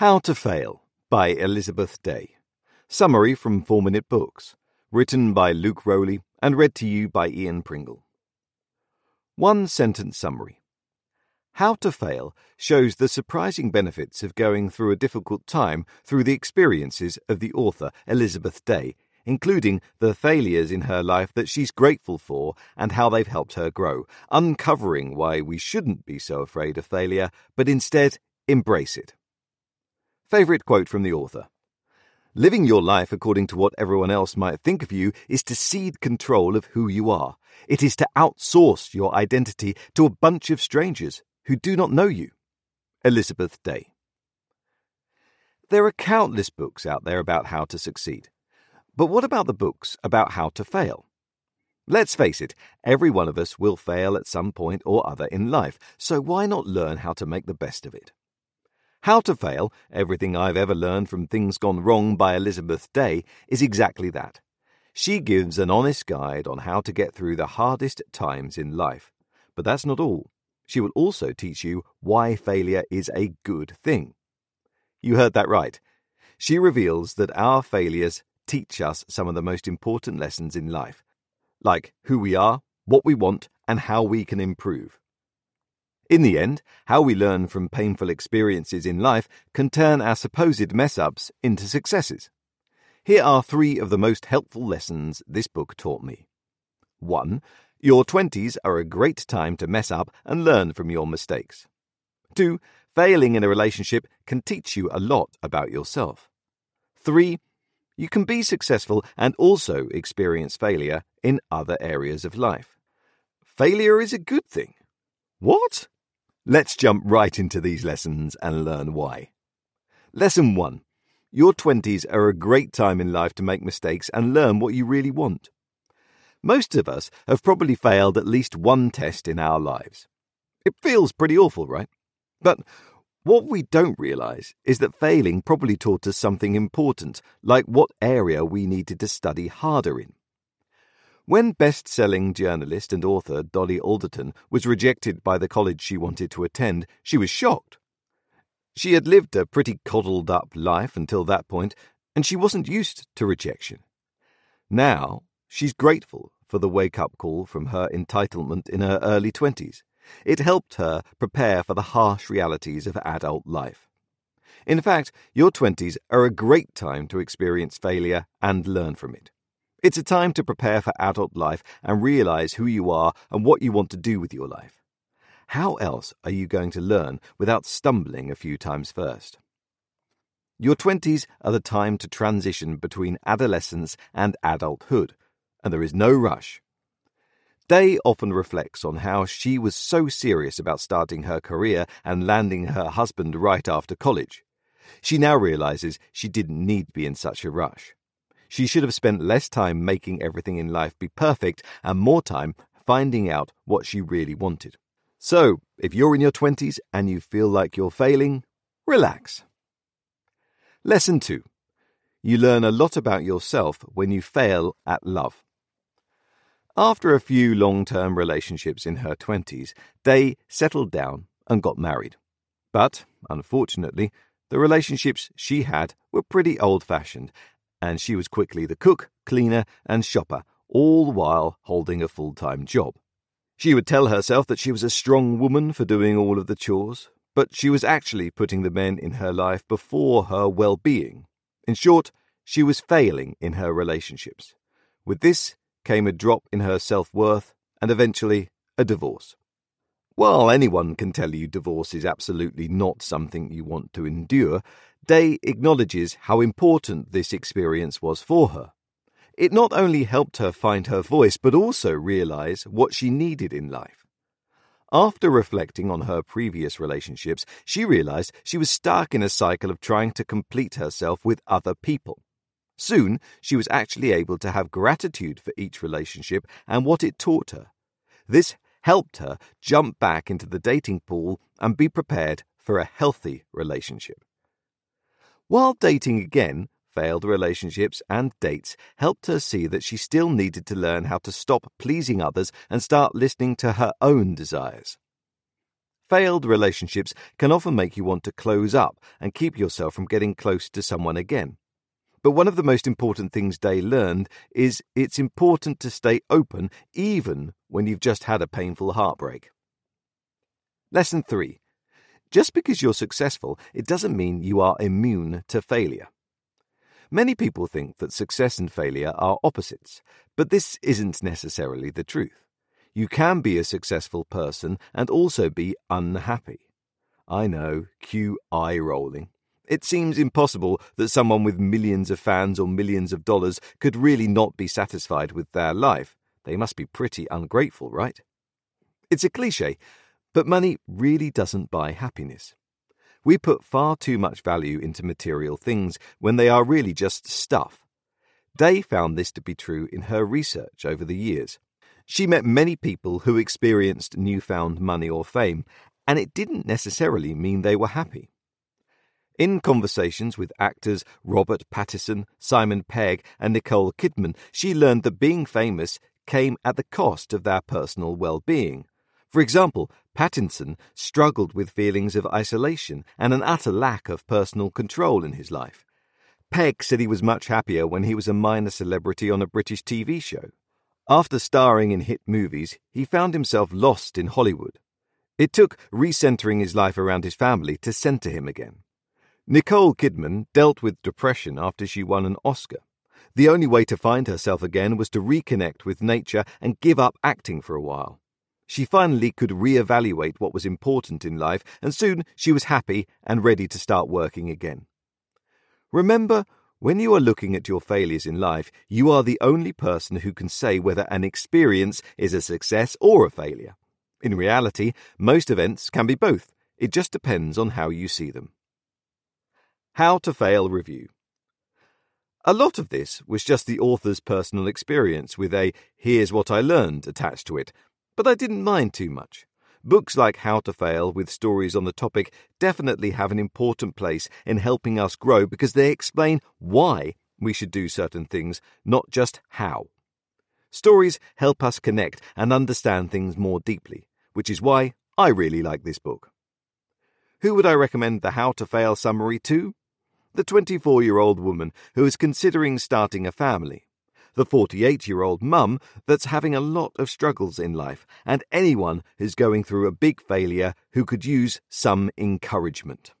How to Fail by Elizabeth Day. Summary from 4 Minute Books. Written by Luke Rowley and read to you by Ian Pringle. One sentence summary. How to Fail shows the surprising benefits of going through a difficult time through the experiences of the author Elizabeth Day, including the failures in her life that she's grateful for and how they've helped her grow, uncovering why we shouldn't be so afraid of failure, but instead embrace it. Favourite quote from the author Living your life according to what everyone else might think of you is to cede control of who you are. It is to outsource your identity to a bunch of strangers who do not know you. Elizabeth Day. There are countless books out there about how to succeed. But what about the books about how to fail? Let's face it, every one of us will fail at some point or other in life, so why not learn how to make the best of it? How to Fail Everything I've Ever Learned from Things Gone Wrong by Elizabeth Day is exactly that. She gives an honest guide on how to get through the hardest times in life. But that's not all. She will also teach you why failure is a good thing. You heard that right. She reveals that our failures teach us some of the most important lessons in life, like who we are, what we want, and how we can improve. In the end, how we learn from painful experiences in life can turn our supposed mess ups into successes. Here are three of the most helpful lessons this book taught me. 1. Your 20s are a great time to mess up and learn from your mistakes. 2. Failing in a relationship can teach you a lot about yourself. 3. You can be successful and also experience failure in other areas of life. Failure is a good thing. What? Let's jump right into these lessons and learn why. Lesson 1 Your 20s are a great time in life to make mistakes and learn what you really want. Most of us have probably failed at least one test in our lives. It feels pretty awful, right? But what we don't realize is that failing probably taught us something important, like what area we needed to study harder in. When best selling journalist and author Dolly Alderton was rejected by the college she wanted to attend, she was shocked. She had lived a pretty coddled up life until that point, and she wasn't used to rejection. Now, she's grateful for the wake up call from her entitlement in her early 20s. It helped her prepare for the harsh realities of adult life. In fact, your 20s are a great time to experience failure and learn from it. It's a time to prepare for adult life and realize who you are and what you want to do with your life. How else are you going to learn without stumbling a few times first? Your 20s are the time to transition between adolescence and adulthood, and there is no rush. Day often reflects on how she was so serious about starting her career and landing her husband right after college. She now realizes she didn't need to be in such a rush. She should have spent less time making everything in life be perfect and more time finding out what she really wanted. So, if you're in your 20s and you feel like you're failing, relax. Lesson 2 You learn a lot about yourself when you fail at love. After a few long term relationships in her 20s, Day settled down and got married. But, unfortunately, the relationships she had were pretty old fashioned and she was quickly the cook, cleaner, and shopper, all the while holding a full time job. She would tell herself that she was a strong woman for doing all of the chores, but she was actually putting the men in her life before her well being. In short, she was failing in her relationships. With this came a drop in her self worth and eventually a divorce. While anyone can tell you divorce is absolutely not something you want to endure, Day acknowledges how important this experience was for her. It not only helped her find her voice, but also realize what she needed in life. After reflecting on her previous relationships, she realized she was stuck in a cycle of trying to complete herself with other people. Soon, she was actually able to have gratitude for each relationship and what it taught her. This helped her jump back into the dating pool and be prepared for a healthy relationship. While dating again, failed relationships and dates helped her see that she still needed to learn how to stop pleasing others and start listening to her own desires. Failed relationships can often make you want to close up and keep yourself from getting close to someone again. But one of the most important things Day learned is it's important to stay open even when you've just had a painful heartbreak. Lesson 3. Just because you're successful, it doesn't mean you are immune to failure. Many people think that success and failure are opposites, but this isn't necessarily the truth. You can be a successful person and also be unhappy. I know, cue eye rolling. It seems impossible that someone with millions of fans or millions of dollars could really not be satisfied with their life. They must be pretty ungrateful, right? It's a cliche, but money really doesn't buy happiness. We put far too much value into material things when they are really just stuff. Day found this to be true in her research over the years. She met many people who experienced newfound money or fame, and it didn't necessarily mean they were happy. In conversations with actors Robert Pattinson, Simon Pegg, and Nicole Kidman, she learned that being famous came at the cost of their personal well being. For example, Pattinson struggled with feelings of isolation and an utter lack of personal control in his life. Pegg said he was much happier when he was a minor celebrity on a British TV show. After starring in hit movies, he found himself lost in Hollywood. It took recentering his life around his family to center him again. Nicole Kidman dealt with depression after she won an Oscar. The only way to find herself again was to reconnect with nature and give up acting for a while. She finally could re-evaluate what was important in life, and soon she was happy and ready to start working again. Remember, when you are looking at your failures in life, you are the only person who can say whether an experience is a success or a failure. In reality, most events can be both. It just depends on how you see them. How to Fail review. A lot of this was just the author's personal experience with a here's what I learned attached to it, but I didn't mind too much. Books like How to Fail with stories on the topic definitely have an important place in helping us grow because they explain why we should do certain things, not just how. Stories help us connect and understand things more deeply, which is why I really like this book. Who would I recommend the How to Fail summary to? the 24 year old woman who is considering starting a family, the 48 year old mum that's having a lot of struggles in life, and anyone who's going through a big failure who could use some encouragement.